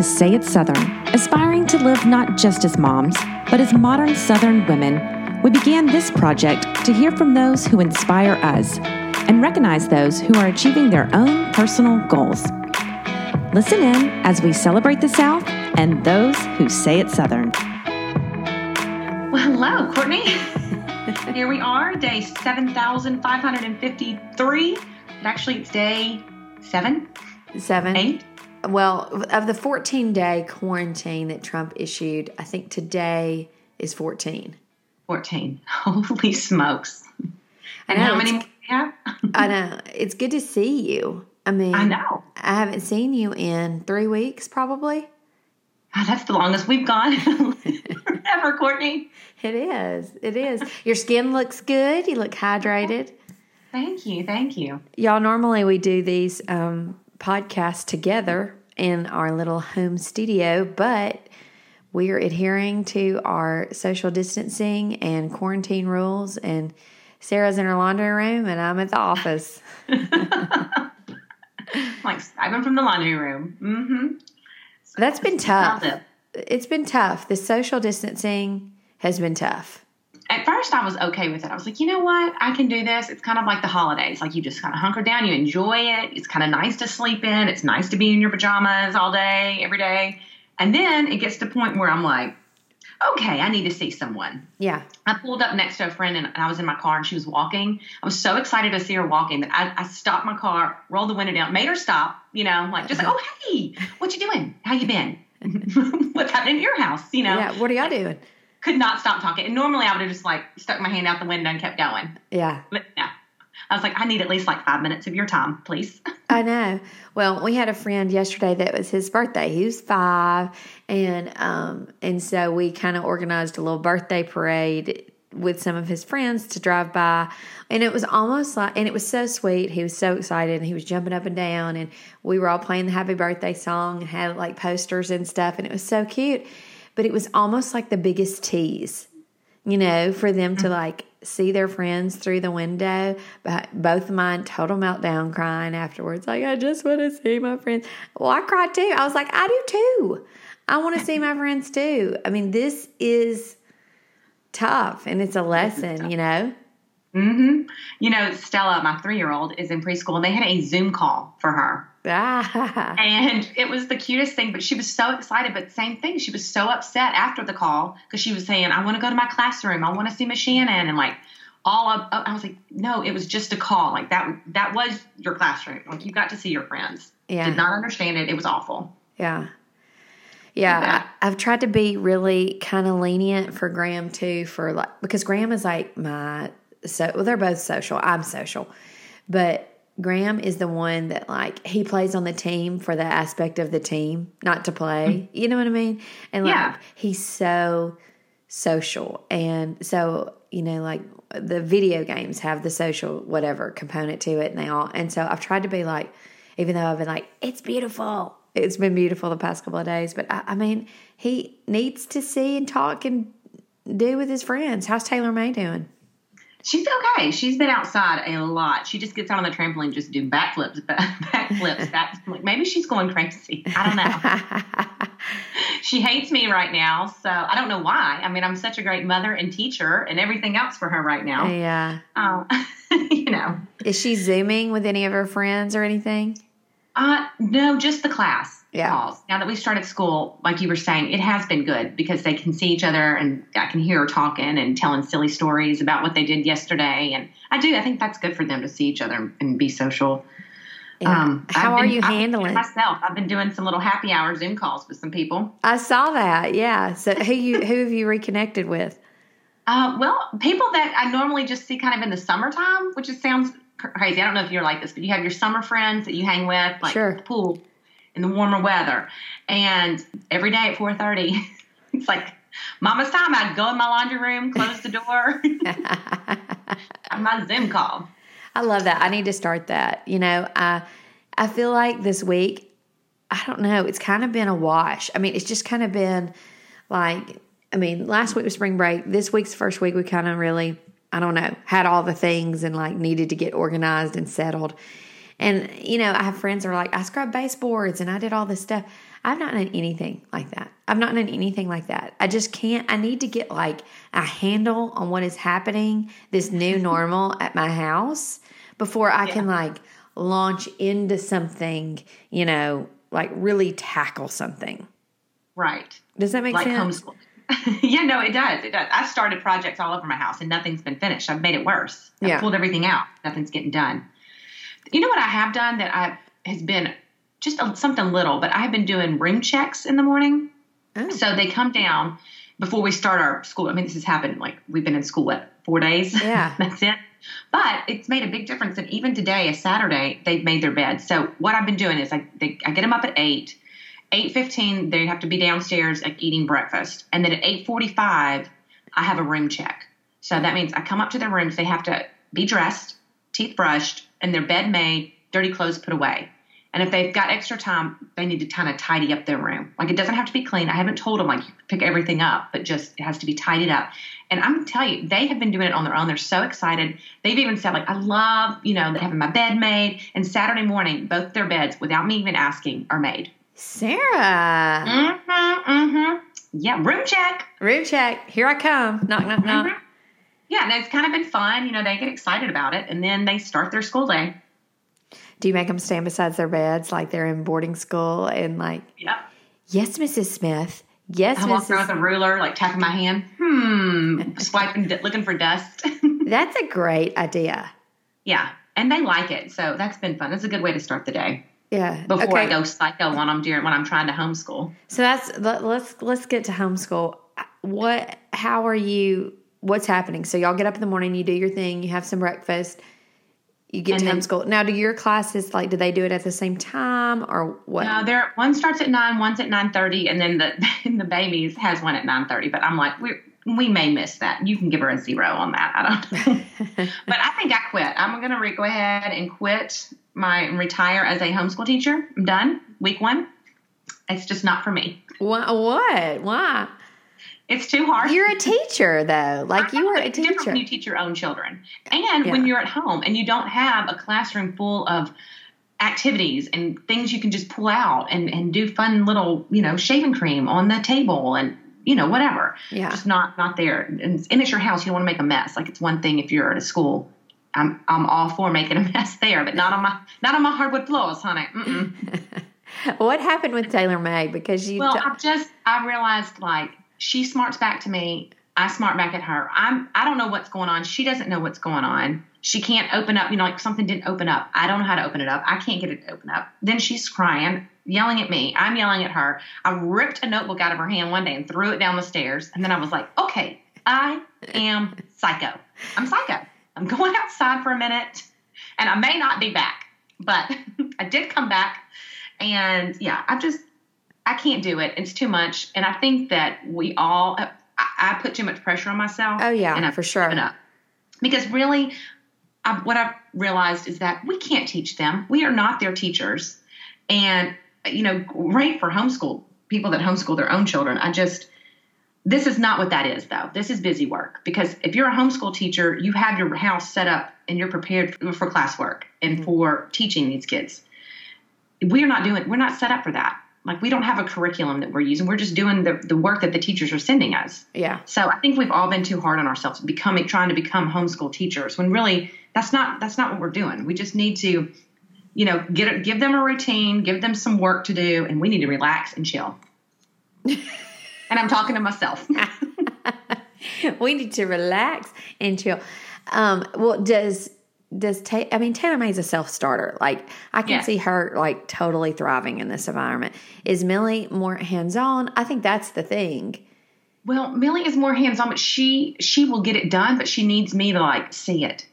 listening to Say It Southern, aspiring to live not just as moms, but as modern Southern women. We began this project to hear from those who inspire us and recognize those who are achieving their own personal goals. Listen in as we celebrate the South and those who say it Southern. Well, hello, Courtney. Here we are, day 7,553. Actually, it's day seven, Seven. eight. Well, of the 14 day quarantine that Trump issued, I think today is 14. 14. Holy smokes. And how many more have? I know. It's good to see you. I mean, I know. I haven't seen you in three weeks, probably. That's the longest we've gone ever, Courtney. It is. It is. Your skin looks good. You look hydrated. Thank you. Thank you. Y'all, normally we do these um, podcasts together in our little home studio, but we are adhering to our social distancing and quarantine rules. And Sarah's in her laundry room, and I'm at the office. Like, I've been from the laundry room. Mm-hmm. That's been tough. Love It's been tough. The social distancing has been tough. At first, I was okay with it. I was like, you know what? I can do this. It's kind of like the holidays. Like, you just kind of hunker down, you enjoy it. It's kind of nice to sleep in. It's nice to be in your pajamas all day, every day. And then it gets to the point where I'm like, okay, I need to see someone. Yeah. I pulled up next to a friend and, and I was in my car and she was walking. I was so excited to see her walking that I, I stopped my car, rolled the window down, made her stop, you know, like just like, oh, hey, what you doing? How you been? What's happening at your house? You know, Yeah. What are y'all doing? Could not stop talking. And normally I would have just like stuck my hand out the window and kept going. Yeah. But no, I was like, I need at least like five minutes of your time, please. I know. Well, we had a friend yesterday that was his birthday. He was five, and um, and so we kind of organized a little birthday parade with some of his friends to drive by, and it was almost like, and it was so sweet. He was so excited, and he was jumping up and down, and we were all playing the happy birthday song and had like posters and stuff, and it was so cute. But it was almost like the biggest tease, you know, for them to like see their friends through the window. But both of mine total meltdown crying afterwards. Like, I just want to see my friends. Well, I cried too. I was like, I do too. I want to see my friends too. I mean, this is tough and it's a lesson, you know? hmm You know, Stella, my three year old, is in preschool and they had a Zoom call for her. Ah, And it was the cutest thing, but she was so excited. But same thing, she was so upset after the call because she was saying, I want to go to my classroom. I want to see Miss Shannon. And like, all of, I was like, no, it was just a call. Like that, that was your classroom. Like you got to see your friends. Yeah. Did not understand it. It was awful. yeah. Yeah, I, I've tried to be really kind of lenient for Graham too, for like because Graham is like my so well they're both social. I'm social, but Graham is the one that like he plays on the team for the aspect of the team, not to play. Mm-hmm. You know what I mean? And like Yeah. he's so social, and so you know like the video games have the social whatever component to it, and they all. And so I've tried to be like, even though I've been like, it's beautiful. It's been beautiful the past couple of days, but I, I mean, he needs to see and talk and do with his friends. How's Taylor May doing? She's okay. She's been outside a lot. She just gets out on the trampoline, just do backflips, backflips, back. Like maybe she's going crazy. I don't know. she hates me right now, so I don't know why. I mean, I'm such a great mother and teacher and everything else for her right now. yeah. Um, you know, Is she zooming with any of her friends or anything? uh, no, just the class Yeah. calls. Now that we started school, like you were saying, it has been good because they can see each other and I can hear her talking and telling silly stories about what they did yesterday. And I do. I think that's good for them to see each other and be social. Yeah. Um, How I've are been- you I've handling? myself? I've been doing some little happy hour Zoom calls with some people. I saw that. Yeah. So who you who have you reconnected with? Uh, well, people that I normally just see kind of in the summertime, which just sounds crazy. I don't know if you're like this, but you have your summer friends that you hang with, like Sure. pool in the warmer weather, and every day at 4:30, it's like Mama's time. I'd go in my laundry room, close the door, my Zoom call. I love that. I need to start that. You know, I I feel like this week, I don't know, it's kind of been a wash. I mean, it's just kind of been like I mean, last week was spring break. This week's first week we kind of really, I don't know, had all the things and like needed to get organized and settled. And, you know, I have friends that are like, I scrubbed baseboards and I did all this stuff. I've not done anything like that. I've not done anything like that. I just can't. I need to get like a handle on what is happening, this new normal at my house, before I yeah. can like launch into something, you know, like really tackle something. Right. Does that make like sense? Yeah, no, it does. It does. I've started projects all over my house and nothing's been finished. I've made it worse. I've yeah. pulled everything out. Nothing's getting done. You know what I have done that I has been just a, something little, but I have been doing room checks in the morning. Oh. So they come down before we start our school. I mean, this has happened like we've been in school what four days. Yeah, that's it. But it's made a big difference. And even today, a Saturday, they've made their bed. So what I've been doing is I, they, I get them up at eight. 8.15 they have to be downstairs like eating breakfast and then at 8.45 i have a room check so that means i come up to their rooms they have to be dressed teeth brushed and their bed made dirty clothes put away and if they've got extra time they need to kind of tidy up their room like it doesn't have to be clean i haven't told them like pick everything up but just it has to be tidied up and i'm going to tell you they have been doing it on their own they're so excited they've even said like i love you know having my bed made and saturday morning both their beds without me even asking are made Sarah. Mm-hmm, mm-hmm. Yeah, room check. Room check. Here I come. Knock, knock, knock. Mm-hmm. Yeah, and it's kind of been fun. You know, they get excited about it, and then they start their school day. Do you make them stand beside their beds like they're in boarding school and like? Yep. Yes, Mrs. Smith. Yes, I walk around with a ruler, like tapping my hand. Hmm, swiping, looking for dust. that's a great idea. Yeah, and they like it, so that's been fun. That's a good way to start the day. Yeah. Before okay. I go psycho when I'm doing when I'm trying to homeschool. So that's let, let's let's get to homeschool. What? How are you? What's happening? So y'all get up in the morning, you do your thing, you have some breakfast, you get and to then, homeschool. Now, do your classes like do they do it at the same time or what? No, there one starts at nine, one's at nine thirty, and then the the babies has one at nine thirty. But I'm like, we we may miss that. You can give her a zero on that. I don't. know. but I think I quit. I'm gonna re- go ahead and quit my retire as a homeschool teacher. I'm done. Week one. It's just not for me. What? What? Why? It's too hard. You're a teacher, though. Like you are a teacher. Different when you teach your own children, and yeah. when you're at home and you don't have a classroom full of activities and things you can just pull out and and do fun little you know shaving cream on the table and you know whatever. Yeah, just not not there. And, and it's your house. You don't want to make a mess. Like it's one thing if you're at a school I'm I'm all for making a mess there, but not on my not on my hardwood floors, honey. what happened with Taylor May? Because you well, t- I just I realized like she smarts back to me, I smart back at her. I'm I don't know what's going on. She doesn't know what's going on. She can't open up. You know, like something didn't open up. I don't know how to open it up. I can't get it to open up. Then she's crying, yelling at me. I'm yelling at her. I ripped a notebook out of her hand one day and threw it down the stairs. And then I was like, okay, I am psycho. I'm psycho. I'm going outside for a minute and I may not be back, but I did come back. And yeah, I've just, I can't do it. It's too much. And I think that we all, I, I put too much pressure on myself. Oh, yeah, and I've for sure. Up. Because really, I, what I've realized is that we can't teach them. We are not their teachers. And, you know, great for homeschool people that homeschool their own children. I just, this is not what that is, though. This is busy work because if you're a homeschool teacher, you have your house set up and you're prepared for, for classwork and mm-hmm. for teaching these kids. We're not doing, we're not set up for that. Like, we don't have a curriculum that we're using. We're just doing the, the work that the teachers are sending us. Yeah. So I think we've all been too hard on ourselves becoming, trying to become homeschool teachers when really that's not, that's not what we're doing. We just need to, you know, get give them a routine, give them some work to do, and we need to relax and chill. and I'm talking to myself. we need to relax and chill. Um, well, does does Ta- I mean Taylor May's a self starter. Like I can see her like totally thriving in this environment. Is Millie more hands on? I think that's the thing. Well, Millie is more hands on, but she she will get it done, but she needs me to like see it.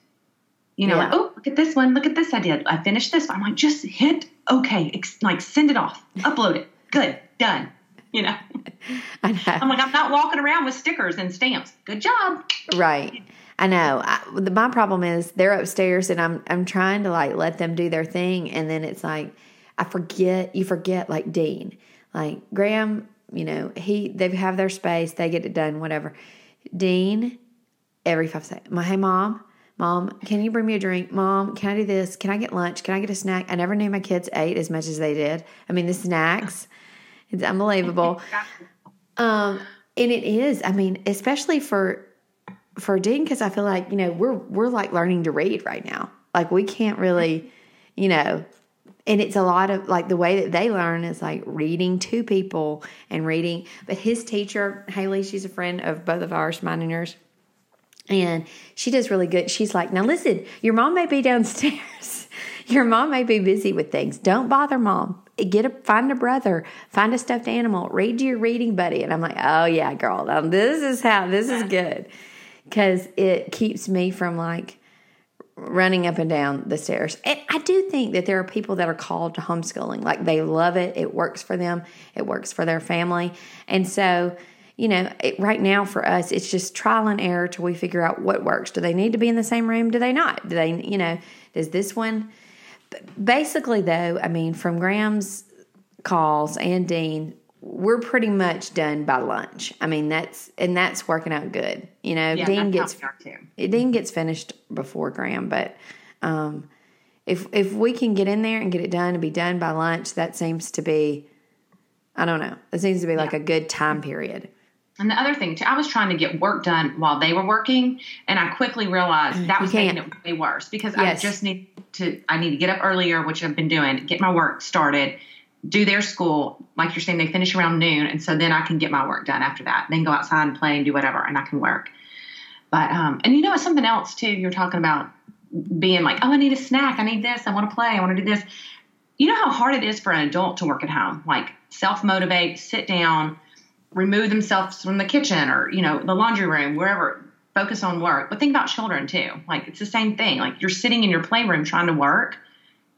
You know, yeah. like, oh, look at this one, look at this I did. I finished this. I'm like, just hit okay, ex- like send it off, upload it. Good, done you know. I know. I'm like, I'm not walking around with stickers and stamps. Good job. Right. I know. I, the, my problem is they're upstairs and I'm I'm trying to like let them do their thing and then it's like I forget you forget like Dean. Like Graham, you know, he they have their space, they get it done, whatever. Dean, every five seconds. My hey mom, Mom, can you bring me a drink? Mom, can I do this? Can I get lunch? Can I get a snack? I never knew my kids ate as much as they did. I mean, the snacks, it's unbelievable. Um, and it is. I mean, especially for for Dean, because I feel like you know we're we're like learning to read right now. Like we can't really, you know, and it's a lot of like the way that they learn is like reading to people and reading. But his teacher, Haley, she's a friend of both of ours, mine and yours, and she does really good. She's like, now listen, your mom may be downstairs. your mom may be busy with things. Don't bother mom. Get a find a brother, find a stuffed animal, read to your reading buddy. And I'm like, oh yeah, girl, now this is how this is good because it keeps me from like running up and down the stairs. And I do think that there are people that are called to homeschooling. Like they love it, it works for them, it works for their family. And so, you know, it, right now for us, it's just trial and error till we figure out what works. Do they need to be in the same room? Do they not? Do they, you know, does this one? Basically, though, I mean, from Graham's calls and Dean, we're pretty much done by lunch. I mean, that's and that's working out good. You know, Yeah, Dean gets. Dean gets finished before Graham, but um, if if we can get in there and get it done and be done by lunch, that seems to be, I don't know, it seems to be like a good time period. And the other thing too, I was trying to get work done while they were working, and I quickly realized that was making it way worse because Yes. I just need to. I need to get up earlier, which I've been doing, get my work started, do their school. Like you're saying, they finish around noon, and so then I can get my work done after that. Then go outside and play and do whatever, and I can work. But um, and you know, it's something else too. You're talking about being like, oh, I need a snack, I need this, I want to play, I want to do this. You know how hard it is for an adult to work at home, like self motivate, sit down remove themselves from the kitchen or you know the laundry room wherever focus on work but think about children too like it's the same thing like you're sitting in your playroom trying to work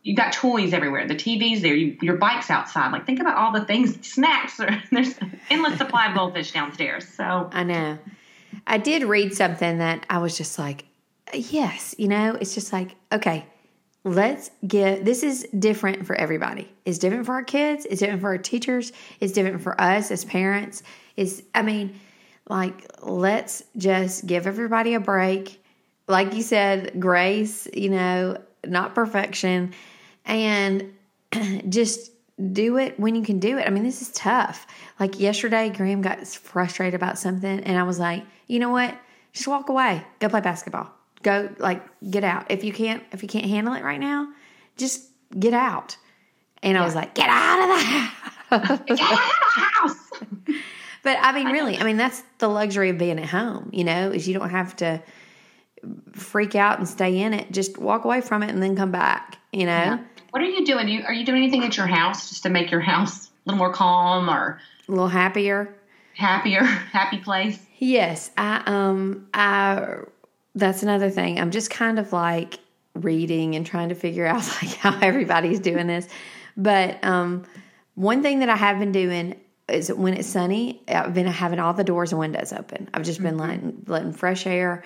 you got toys everywhere the tv's there you, your bike's outside like think about all the things snacks or there's endless supply of goldfish downstairs so I know. I did read something that I was just like, yes, you know, it's just like, okay, let's get this is different for everybody. It's different for our kids, it's different for our teachers, it's different for us as parents. Is I mean, like let's just give everybody a break. Like you said, grace, you know, not perfection and just do it when you can do it. I mean, this is tough. Like yesterday, Graham got frustrated about something, and I was like, you know what? Just walk away. Go play basketball. Go like get out. If you can't, if you can't handle it right now, just get out. And I was like, get out of the house. get out of the house But I mean, really, I mean, that's the luxury of being at home. You know, is you don't have to freak out and stay in it. Just walk away from it and then come back. You know. what are you doing you, are you doing anything at your house just to make your house a little more calm or a little happier. happier happy place Yes, I um I that's another thing. I'm just kind of like reading and trying to figure out like how everybody's doing this. But um one thing that I have been doing is when it's sunny, I've been having all the doors and windows open. I've just been letting letting fresh air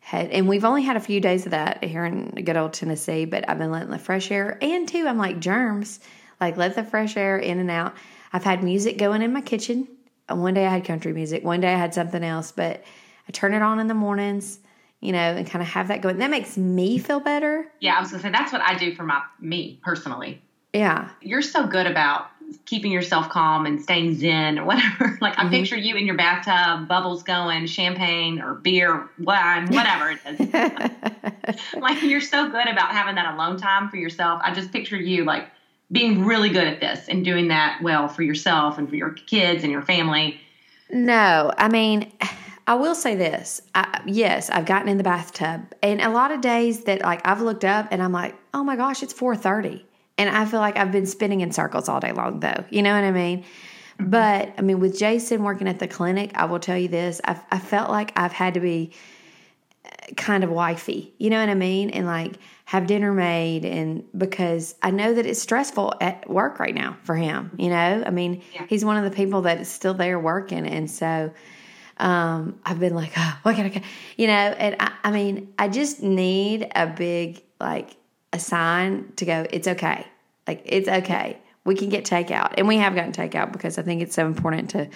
had and we've only had a few days of that here in good old Tennessee, but I've been letting the fresh air and too I'm like germs, like let the fresh air in and out. I've had music going in my kitchen. And One day I had country music, one day I had something else, but I turn it on in the mornings, you know, and kind of have that going. That makes me feel better. yeah i was gonna say that's what i do for my me personally Yeah. you're so good about keeping yourself calm and staying zen or whatever. Like I mm-hmm. picture you in your bathtub, bubbles going, champagne or beer, wine, whatever it is. like you're so good about having that alone time for yourself. I just picture you like being really good at this and doing that well for yourself and for your kids and your family. No, I mean, I will say this. I, yes, I've gotten in the bathtub, and a lot of days that like I've looked up and I'm like, oh my gosh, it's four thirty, and I feel like I've been spinning in circles all day long. Though, you know what I mean. But I mean, with Jason working at the clinic, I will tell you this: I, I felt like I've had to be kind of wifey, you know what I mean? And like have dinner made and because I know that it's stressful at work right now for him, you know? I mean, Yeah. he's one of the people that is still there working and so um I've been like, oh, what can I? You know, and I, I mean, I just need a big like a sign to go, it's okay. Like it's okay. We can get takeout. And we have gotten takeout because I think it's so important to,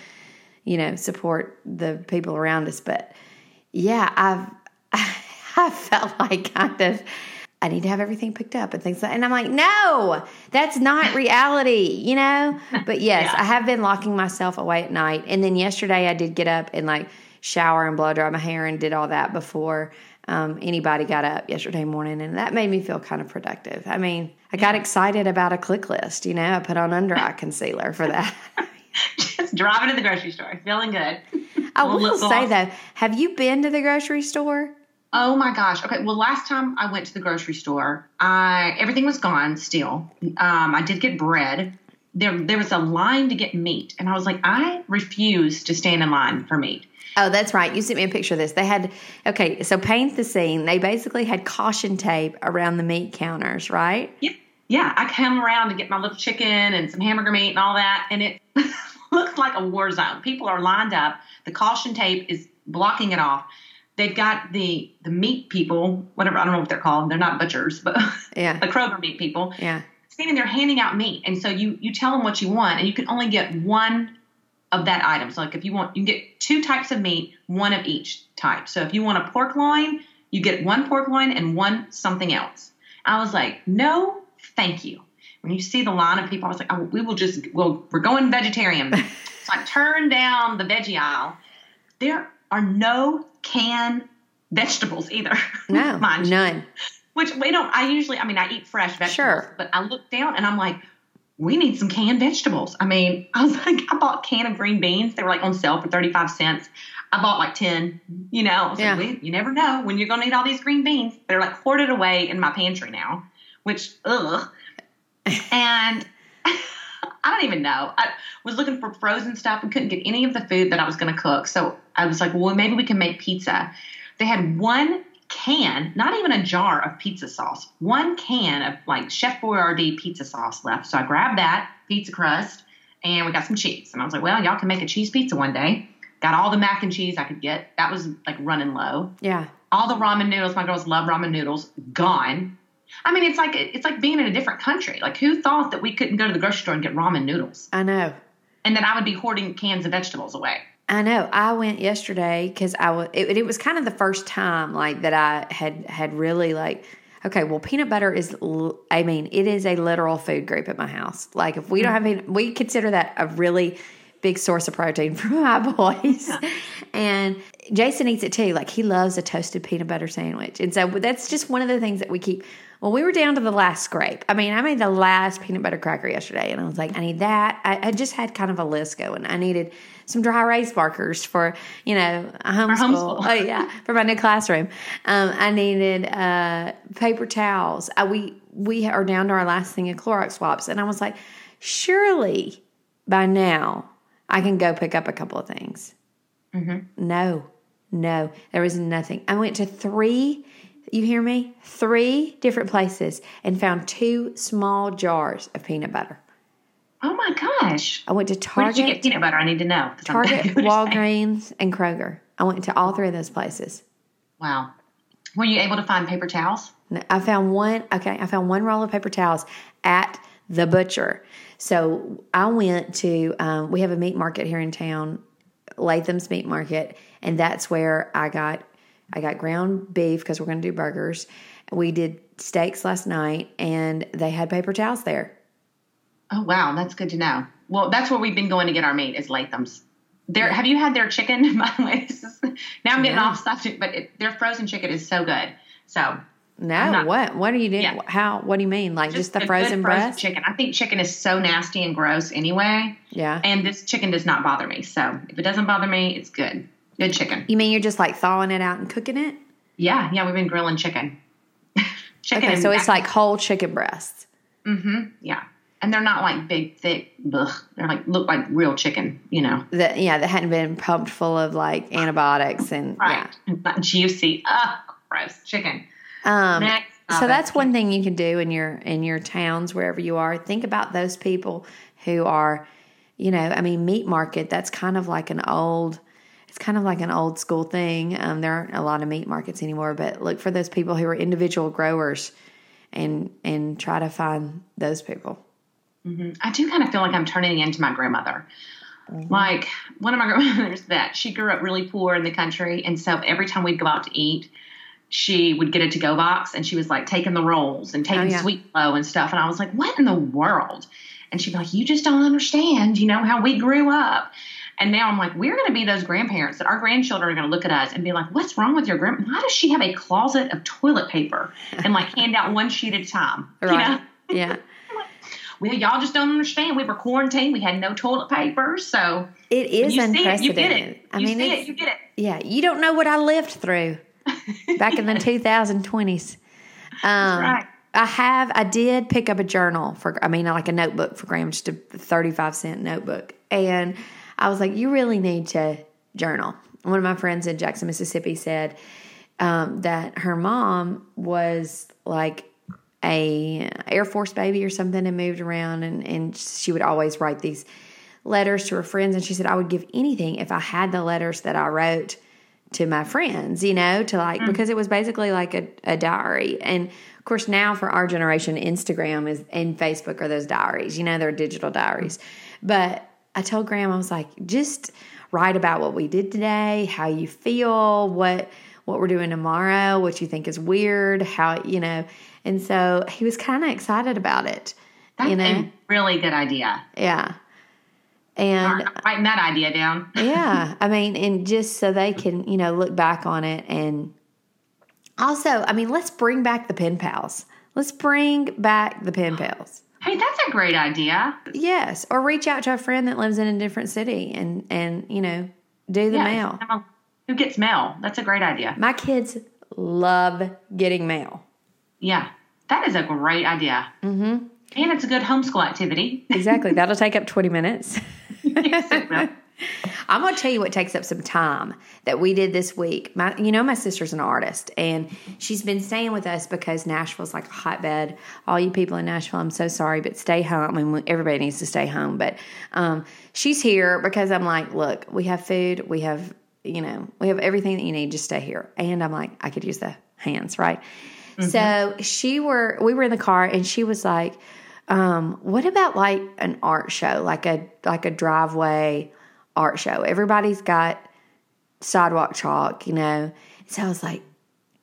you know, support the people around us. But yeah, I've I felt like kind of I need to have everything picked up and things like and I'm like, no, that's not reality, you know? But yes, Yeah. I have been locking myself away at night. And then yesterday I did get up and like shower and blow dry my hair and did all that before um, anybody got up yesterday morning and that made me feel kind of productive. I mean, I got excited about a click list, you know, I put on under eye concealer for that. Just driving to the grocery store, feeling good. I will lip say though, have you been to the grocery store? Oh my gosh. Okay. Well, last time I went to the grocery store, I everything was gone still. Um, I did get bread. There, there was a line to get meat, and I was like, I refuse to stand in line for meat. Oh, that's right. You sent me a picture of this. They had okay, so paint the scene. They basically had caution tape around the meat counters, right? Yeah, yeah. I come around to get my little chicken and some hamburger meat and all that, and it looks like a war zone. People are lined up. The caution tape is blocking it off. They've got the the meat people, whatever I don't know what they're called. They're not butchers, but Yeah. the Kroger meat people. Yeah. Standing there handing out meat. And so you you tell them what you want, and you can only get one of that item. So like if you want, you can get two types of meat, one of each type. So if you want a pork loin, you get one pork loin and one something else. I was like, no, thank you. When you see the line of people, I was like, oh, we will just, well, we're going vegetarian. so I turned down the veggie aisle. There are no canned vegetables either. No, none. Which we don't i usually i mean i eat fresh vegetables Sure. but i look down and i'm like we need some canned vegetables i mean i was like i bought a can of green beans they were like on sale for 35 cents i bought like 10 you know Yeah. like, we, you never know when you're going to eat all these green beans they're like hoarded away in my pantry now which ugh and I don't even know. I was looking for frozen stuff and couldn't get any of the food that I was going to cook. So I was like, well, maybe we can make pizza. They had one can, not even a jar of pizza sauce, one can of like Chef Boyardee pizza sauce left. So I grabbed that pizza crust and we got some cheese. And I was like, well, y'all can make a cheese pizza one day. Got all the mac and cheese I could get. That was like running low Yeah. all the ramen noodles. My girls love ramen noodles. Gone. I mean, it's like it's like being in a different country. Like, who thought that we couldn't go to the grocery store and get ramen noodles, I know. and that I would be hoarding cans of vegetables away? I know. I went yesterday because I was. It, it was kind of the first time like that I had had really like. Okay, well, peanut butter is. I mean, it is a literal food group at my house. Like, if we don't mm. have, any, we consider that a really big source of protein for my boys. And Jason eats it too. Like, he loves a toasted peanut butter sandwich, and so that's just one of the things that we keep. Well, we were down to the last scrape. I mean, I made the last peanut butter cracker yesterday, and I was like, I need that. I, I just had kind of a list going. I needed some dry erase markers for, you know, a homeschool. homeschool. Oh, yeah, for my new classroom. Um, I needed uh, paper towels. I, we we are down to our last thing of Clorox swaps, and I was like, surely by now I can go pick up a couple of things. No, no, there was nothing. I went to three, you hear me? Three different places and found two small jars of peanut butter. Oh my gosh! I went to Target. Where did you get peanut butter? I need to know. Target, gonna go to say. Walgreens, and Kroger. I went to all three of those places. Wow. Were you able to find paper towels? No, I found one. Okay, I found one roll of paper towels at the butcher. So I went to. Um, we have a meat market here in town, Latham's Meat Market, and that's where I got. I got ground beef because we're going to do burgers. We did steaks last night, and they had paper towels there. Oh wow, that's good to know. Well, that's where we've been going to get our meat is Latham's. There, have you had their chicken? By the way, is, now I'm getting Yeah. off subject, but it, their frozen chicken is so good. So No, not- what? What are you doing? Yeah. How? What do you mean? Like just, the a good frozen breast? chicken. I think chicken is so nasty and gross anyway, Yeah. and this chicken does not bother me. So if it doesn't bother me, it's good. Good chicken. you mean you're just like thawing it out and cooking it? Yeah, yeah, we've been grilling chicken. chicken. Okay, so it's like whole chicken breasts. mm-hmm, yeah, and they're not like big, thick. Ugh. They're like look like real chicken. You know, that yeah that hadn't been pumped full of like antibiotics and right? Not juicy. Ugh, gross chicken. um Next so that's one thing you can do in your in your towns wherever you are think about those people who are you know i mean meat market that's kind of like an old it's kind of like an old school thing um, there aren't a lot of meat markets anymore but look for those people who are individual growers and and try to find those people I do kind of feel like I'm turning into my grandmother. Mm-hmm. Like one of my grandmothers that she grew up really poor in the country, and so every time we'd go out to eat, she would get a to go box and she was like taking the rolls and taking Oh, yeah. Sweet'N Low and stuff. And I was like, what in the world? And she'd be like, you just don't understand, you know, how we grew up. And now I'm like, we're going to be those grandparents that our grandchildren are going to look at us and be like, what's wrong with your grand? Why does she have a closet of toilet paper and like hand out one sheet at a time? You Right. know? Yeah. Well, y'all just don't understand. We were quarantined. We had no toilet paper. So It is you see it, unprecedented. you get it. I you mean, see it, you get it. yeah, you don't know what I lived through back in the 2020s. Um, right. I have, I did pick up a journal for, I mean, like a notebook for Graham, just a 35 cent notebook. And I was like, you really need to journal. One of my friends in Jackson, Mississippi said um, that her mom was like a Air Force baby or something and moved around and, and she would always write these letters to her friends. And she said, I would give anything if I had the letters that I wrote to my friends, you know, to like, mm. because it was basically like a, a diary. And of course, now for our generation, Instagram is and Facebook are those diaries, you know, they're digital diaries. But I told Graham, I was like, just write about what we did today, how you feel, what what we're doing tomorrow, what you think is weird, how you know. And so he was kind of excited about it, That's you know. a really good idea. Yeah, and I'm writing that idea down. yeah, I mean, and just so they can, you know, look back on it. And also, I mean, let's bring back the pen pals. Let's bring back the pen pals. Hey, that's a great idea. Yes, or reach out to a friend that lives in a different city and and you know do the Yeah, mail. Who gets mail? That's a great idea. My kids love getting mail. Yeah, that is a great idea. Mm-hmm. And it's a good homeschool activity. Exactly, that'll take up twenty minutes. Yes. I'm going to tell you what takes up some time that we did this week. My, you know, my sister's an artist, and she's been staying with us because Nashville's like a hotbed. All you people in Nashville, I'm so sorry, but stay home. I mean, everybody needs to stay home, but um, she's here because I'm like, look, we have food, we have, you know, we have everything that you need. Just stay here. And I'm like, I could use the hands, right? So she were, we were in the car, and she was like, um, what about like an art show, like a like a driveway art show? Everybody's got sidewalk chalk, you know. So I was like,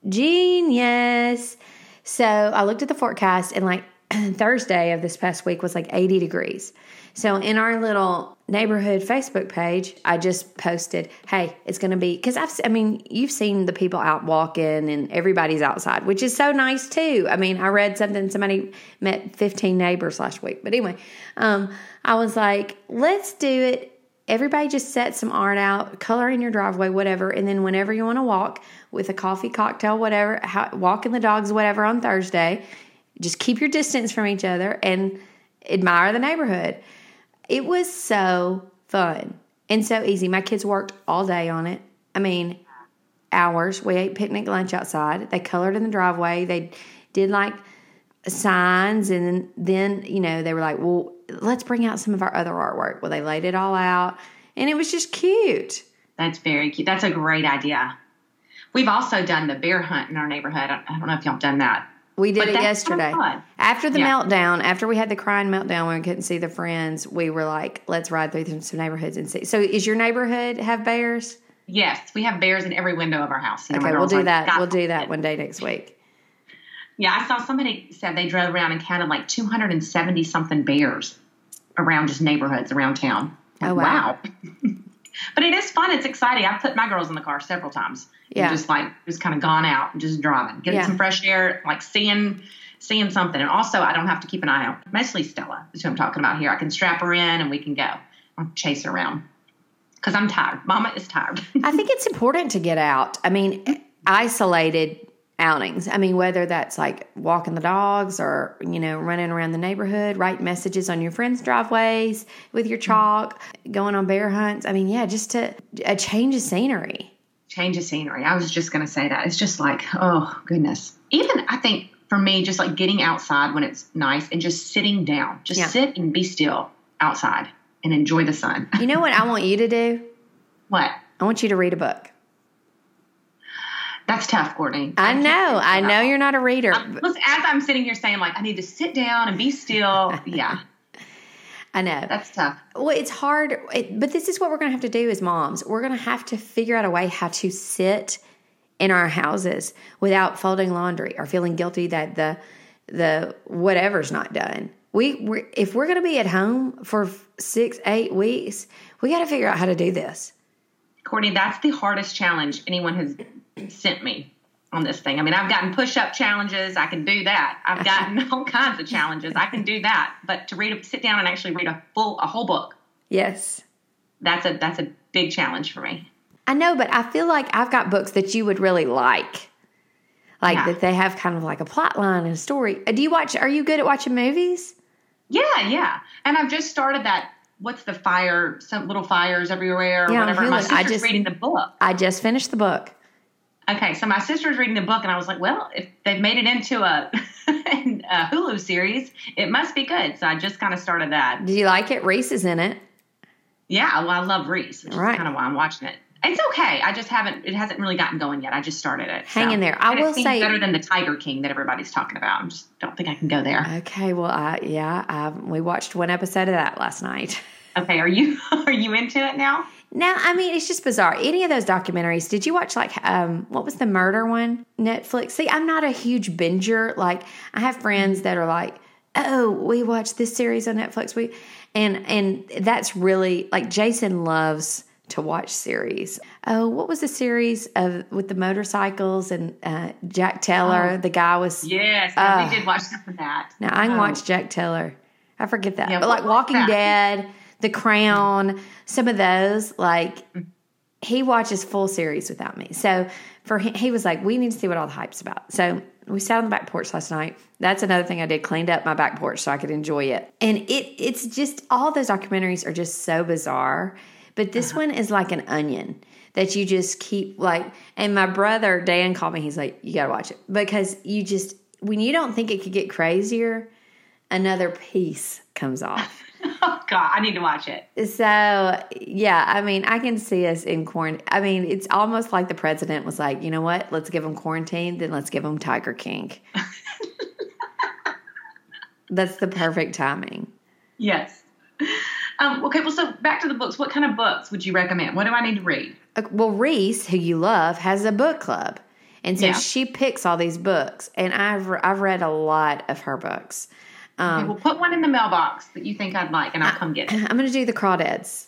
genius. So I looked at the forecast, and like Thursday of this past week was like 80 degrees. So in our little neighborhood Facebook page, I just posted, "Hey, it's going to be because I've I mean you've seen the people out walking and everybody's outside, which is so nice too. I mean I read something somebody met 15 neighbors last week, but anyway, um, I was like, let's do it. Everybody just set some art out, color in your driveway, whatever, and then whenever you want to walk with a coffee, cocktail, whatever, how, walking the dogs, whatever on Thursday, just keep your distance from each other and admire the neighborhood. It was so fun and so easy. My kids worked all day on it. I mean, hours. We ate picnic lunch outside. They colored in the driveway. They did like signs and then, you know they were like, "Well, let's bring out some of our other artwork." Well, they laid it all out and it was just cute. That's very cute. That's a great idea. We've also done the bear hunt in our neighborhood. I don't know if y'all done that. We did But it yesterday. After the Yeah. meltdown, after we had the crying meltdown when we couldn't see the friends, we were like, let's ride through some neighborhoods and see. So, is your neighborhood have bears? Yes, we have bears in every window of our house. And my Okay, we'll do like, that. We'll do that one day next week. Yeah, I saw somebody said they drove around and counted like 270 something bears around just neighborhoods around town. Oh, wow. but it is fun. It's exciting. I've put my girls in the car several times. and Yeah. just like just kind of gone out and just driving, getting Yeah. some fresh air, like seeing seeing something. And also, I don't have to keep an eye out. Mostly Stella is who I'm talking about here. I can strap her in and we can go. I'll chase her around because I'm tired. Mama is tired. I think it's important to get out. I mean, isolated outings. I mean, whether that's like walking the dogs or, you know, running around the neighborhood, writing messages on your friends' driveways with your mm-hmm. chalk, going on bear hunts. I mean, yeah, just to a change of scenery. change of scenery. I was just going to say that. It's just like, oh, goodness. Even I think for me, just like getting outside when it's nice and just sitting down, just Yeah. sit and be still outside and enjoy the sun. You know what I want you to do? what? I want you to read a book. That's tough, Courtney. I know. I know you're not a reader. I'm- as I'm sitting here saying, like, I need to sit down and be still. Yeah, I know. that's tough. Well, it's hard, it, but this is what we're going to have to do as moms. We're going to have to figure out a way how to sit in our houses without folding laundry or feeling guilty that the the whatever's not done. We we're, if we're going to be at home for six eight weeks, we got to figure out how to do this. Courtney, that's the hardest challenge anyone has sent me on this thing. I mean, I've gotten push up challenges. I can do that. I've gotten all kinds of challenges. I can do that. But to read, a, sit down and actually read a full, a whole book. Yes. That's a, that's a big challenge for me. I know, but I feel like I've got books that you would really like. Like yeah. that they have kind of like a plot line and a story. Uh, do you watch, are you good at watching movies? Yeah, yeah. And I've just started that what's the fire? Some little fires everywhere. Or yeah, whatever. My sister's I just, reading the book. I just finished the book. Okay, so my sister's reading the book, and I was like, well, if they've made it into a, a Hulu series, it must be good. So I just kind of started that. Do you like it? Reese is in it. Yeah, well, I love Reese, which right. is kind of why I'm watching it. It's okay. I just haven't. It hasn't really gotten going yet. I just started it. Hang so. in there. I will say better than the Tiger King that everybody's talking about. I just don't think I can go there. Okay. Well, I, yeah, I, we watched one episode of that last night. Okay. Are you are you into it now? Now, I mean, it's just bizarre. Any of those documentaries? Did you watch like um what was the murder one? Netflix. See, I'm not a huge binger. Like, I have friends that are like, "Oh, we watched this series on Netflix." We and and that's really like Jason loves to watch series. Oh, what was the series of with the motorcycles and uh, Jax Teller? Oh, the guy was yes, uh, we did watch some of that. Now I can oh. watch Jax Teller. I forget that, yeah, but like Walking? Dead. The Crown, some of those, like he watches full series without me. So for him, he was like, we need to see what all the hype's about. So we sat on the back porch last night. That's another thing I did, cleaned up my back porch so I could enjoy it. And it it's just all those documentaries are just so bizarre. But this uh-huh. one is like an onion that you just keep like and my brother Dan called me, he's like, You gotta watch it. Because you just when you don't think it could get crazier, another piece comes off. oh God, I need to watch it. So yeah, I mean, I can see us in quarantine. I mean, it's almost like the president was like, you know what? Let's give them quarantine, then let's give them Tiger King. That's the perfect timing. Yes. Um, okay, well, so back to the books. What kind of books would you recommend? What do I need to read? Well, Reese, who you love, has a book club, and so yeah. she picks all these books, and I've I've read a lot of her books. Um, okay, well, put one in the mailbox that you think I'd like, and I'll come get it. I'm going to do the Crawdads.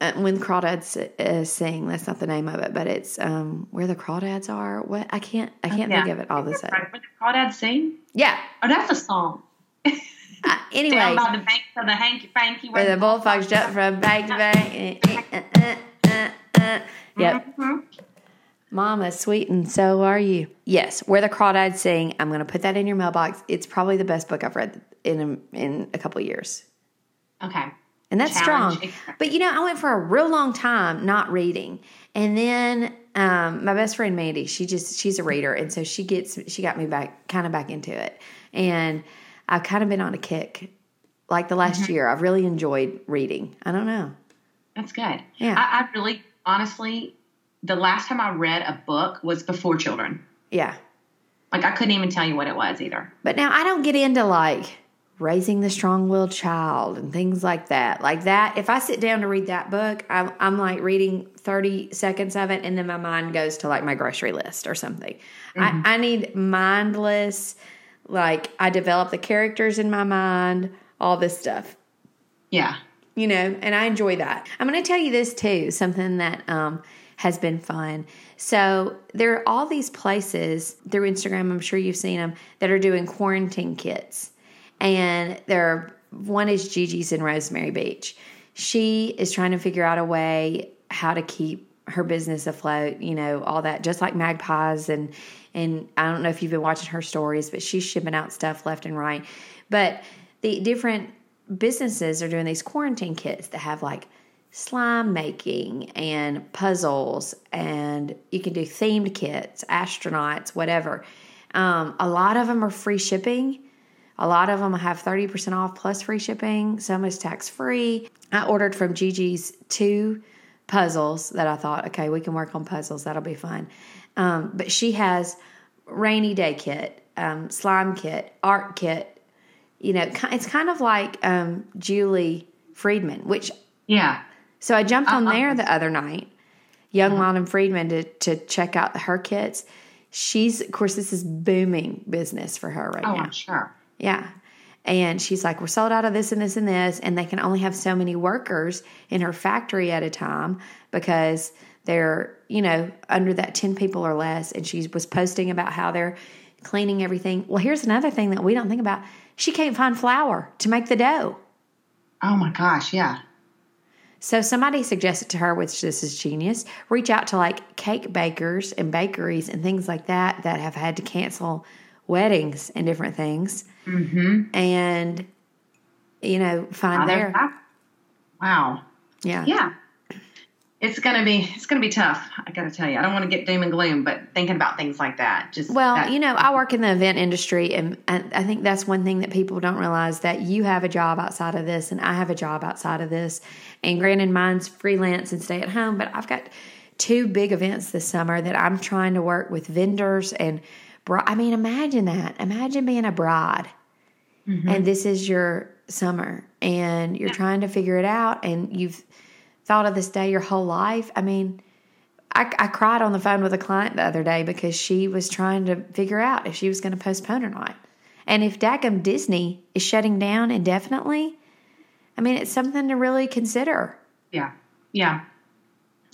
Uh, when Crawdads uh, sing, that's not the name of it, but it's um, where the Crawdads are. What I can't, I can't yeah. think of it all this. Right. Where the Crawdads sing? Yeah. Oh, that's a song. Uh, anyway, down by the bank of the hanky panky, where, where the bullfrogs jump from bank to bank. Uh, yep. Mm-hmm. Mama, sweet, and so are you. Yes, where the crawdads sing. I'm going to put that in your mailbox. It's probably the best book I've read in a, in a couple years. Okay. And that's Challenge. strong. But you know, I went for a real long time not reading. And then um, my best friend Mandy, she just she's a reader and so she gets she got me back kind of back into it. And I've kind of been on a kick. Like the last mm-hmm. year, I've really enjoyed reading. I don't know. That's good. Yeah. I, I really honestly the last time I read a book was before children. Yeah. Like I couldn't even tell you what it was either. But now I don't get into like raising the strong-willed child and things like that. Like that if i sit down to read that book I'm, I'm like reading 30 seconds of it and then my mind goes to like my grocery list or something. Mm-hmm. I, I need mindless like i develop the characters in my mind all this stuff. Yeah. You know and i enjoy that. I'm going to tell you this too something that um, has been fun. So there are all these places through instagram i'm sure you've seen them that are doing quarantine kits and there one is Gigi's in Rosemary Beach. She is trying to figure out a way how to keep her business afloat, you know, all that just like magpies and and I don't know if you've been watching her stories, but she's shipping out stuff left and right. But the different businesses are doing these quarantine kits that have like slime making and puzzles and you can do themed kits, astronauts, whatever. Um, a lot of them are free shipping a lot of them have 30% off plus free shipping. Some is tax free. I ordered from Gigi's two puzzles that I thought, okay, we can work on puzzles. That'll be fun. Um, but she has rainy day kit, um, slime kit, art kit. You know, it's kind of like um, Julie Friedman, which yeah. So I jumped on there the other night. young Lonnie Friedman to, to check out her kits. She's, of course, this is booming business for her right Oh, now. I'm sure. Yeah. And she's like, we're sold out of this and this and this. And they can only have so many workers in her factory at a time because they're, you know, under that 10 people or less. And she was posting about how they're cleaning everything. Well, here's another thing that we don't think about she can't find flour to make the dough. Oh my gosh, yeah. So somebody suggested to her, which this is genius, reach out to like cake bakers and bakeries and things like that that have had to cancel weddings and different things. Mm-hmm. And, you know, find their. Wow. Yeah. Yeah. It's gonna be it's gonna be tough. I gotta tell you. I don't want to get doom and gloom, but thinking about things like that, just Well, that- you know, I work in the event industry, and, and I think that's one thing that people don't realize that you have a job outside of this, and I have a job outside of this. And granted, mine's freelance and stay at home, but I've got two big events this summer that I'm trying to work with vendors and. Bri- I mean, imagine that. Imagine being a bride, and this is your summer, and you're trying to figure it out, and you've thought of this day your whole life. I mean, I, I cried on the phone with a client the other day because she was trying to figure out if she was going to postpone or not. And if Dacum Disney is shutting down indefinitely, I mean, it's something to really consider. yeah, yeah,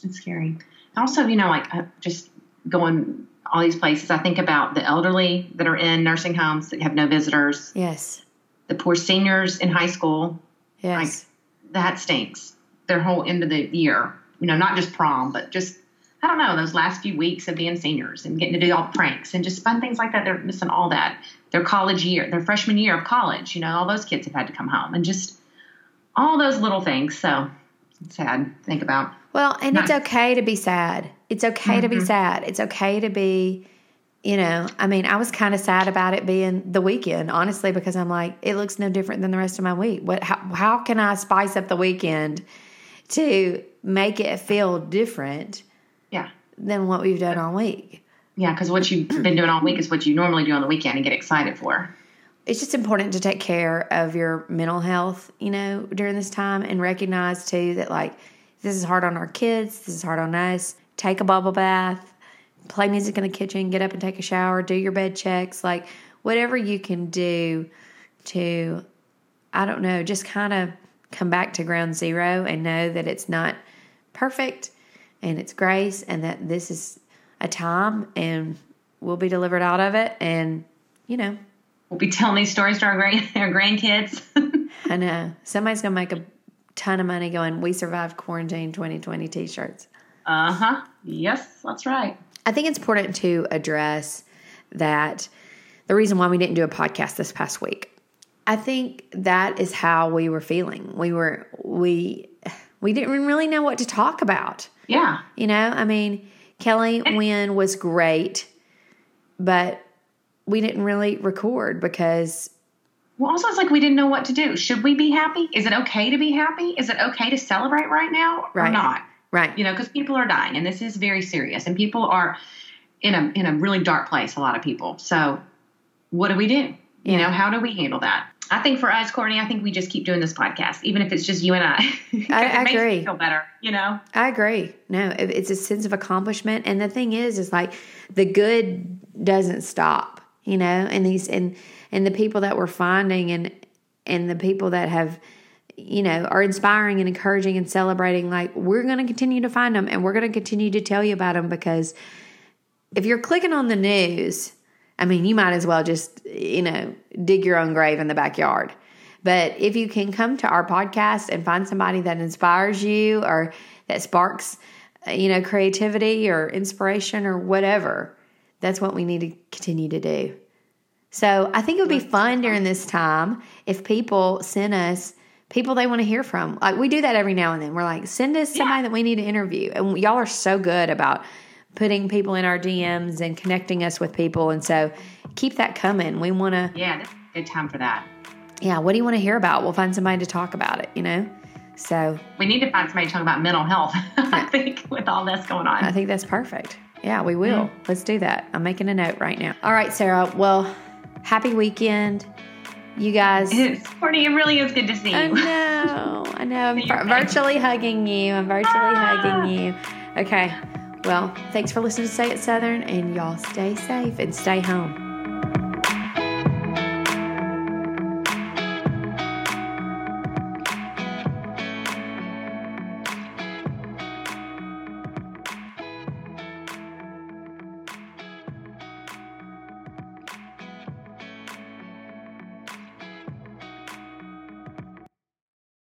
it's scary. Also, you know, like uh, just going all these places. I think about the elderly that are in nursing homes that have no visitors. Yes. The poor seniors in high school. Yes. That stinks. Their whole end of the year. You know, not just prom, but just I don't know those last few weeks of being seniors and getting to do all pranks and just fun things like that. They're missing all that. Their college year, their freshman year of college. You know, all those kids have had to come home and just all those little things. So it's sad to think about. Well, and it's okay to be sad. It's okay to be mm-hmm. sad. It's okay to be, you know, I mean, I was kind of sad about it being the weekend, honestly, because I'm like, it looks no different than the rest of my week. What how, how can I spice up the weekend to make it feel different Yeah. than what we've done all week? Yeah, because what you've been doing all week is what you normally do on the weekend and get excited for. It's just important to take care of your mental health, you know, during this time and recognize too that like this is hard on our kids, this is hard on us. Take a bubble bath, play music in the kitchen, get up and take a shower, do your bed checks, like whatever you can do to I don't know, just kind of come back to ground zero and know that it's not perfect and it's grace and that this is a time and we'll be delivered out of it and you know We'll be telling these stories to our, grand, our grandkids. I know. Somebody's going to make a ton of money going, We survived quarantine 2020 t shirts. Uh huh. Yes, that's right. I think it's important to address that the reason why we didn't do a podcast this past week. I think that is how we were feeling. We were, we, we didn't really know what to talk about. Yeah. You know, I mean, Kelly Wynn was great, but we didn't really record because Well, also, it's like we didn't know what to do. Should we be happy? Is it okay to be happy? Is it okay to celebrate right now or Right. not? Right, You know, because people are dying, and this is very serious, and people are in a in a really dark place. A lot of people. So, what do we do? You know, how do we handle that? I think for us, Courtney, I think we just keep doing this podcast, even if it's just you and I. I it makes agree. Me feel better. You know. I agree. No, it- it's a sense of accomplishment, and the thing is, is like the good doesn't stop. You know, and these and and the people that we're finding, and and the people that have, you know, are inspiring and encouraging and celebrating. Like we're going to continue to find them, and we're going to continue to tell you about them because if you're clicking on the news, I mean, you might as well just, you know, dig your own grave in the backyard. But if you can come to our podcast and find somebody that inspires you or that sparks, you know, creativity or inspiration or whatever, that's what we need to continue to do. So I think it would be fun during this time if people send us people they want to hear from. Like we do that every now and then. We're like, send us somebody that we need to interview. And y'all are so good about putting people in our DMs and connecting us with people. And so keep that coming. We want to, Yeah, good time for that. yeah, what do you want to hear about? We'll find somebody to talk about it, you know? So We need to find somebody to talk about mental health. I think with all this going on. I think that's perfect. Yeah, we will. Mm. Let's do that. I'm making a note right now. All right, Sarah. Well, happy weekend. You guys. It's, Courtney, it really is good to see you. I know. I know. I'm vir- virtually hugging you. I'm virtually Ah. hugging you. Okay. Well, thanks for listening to Say It Southern, and y'all stay safe and stay home.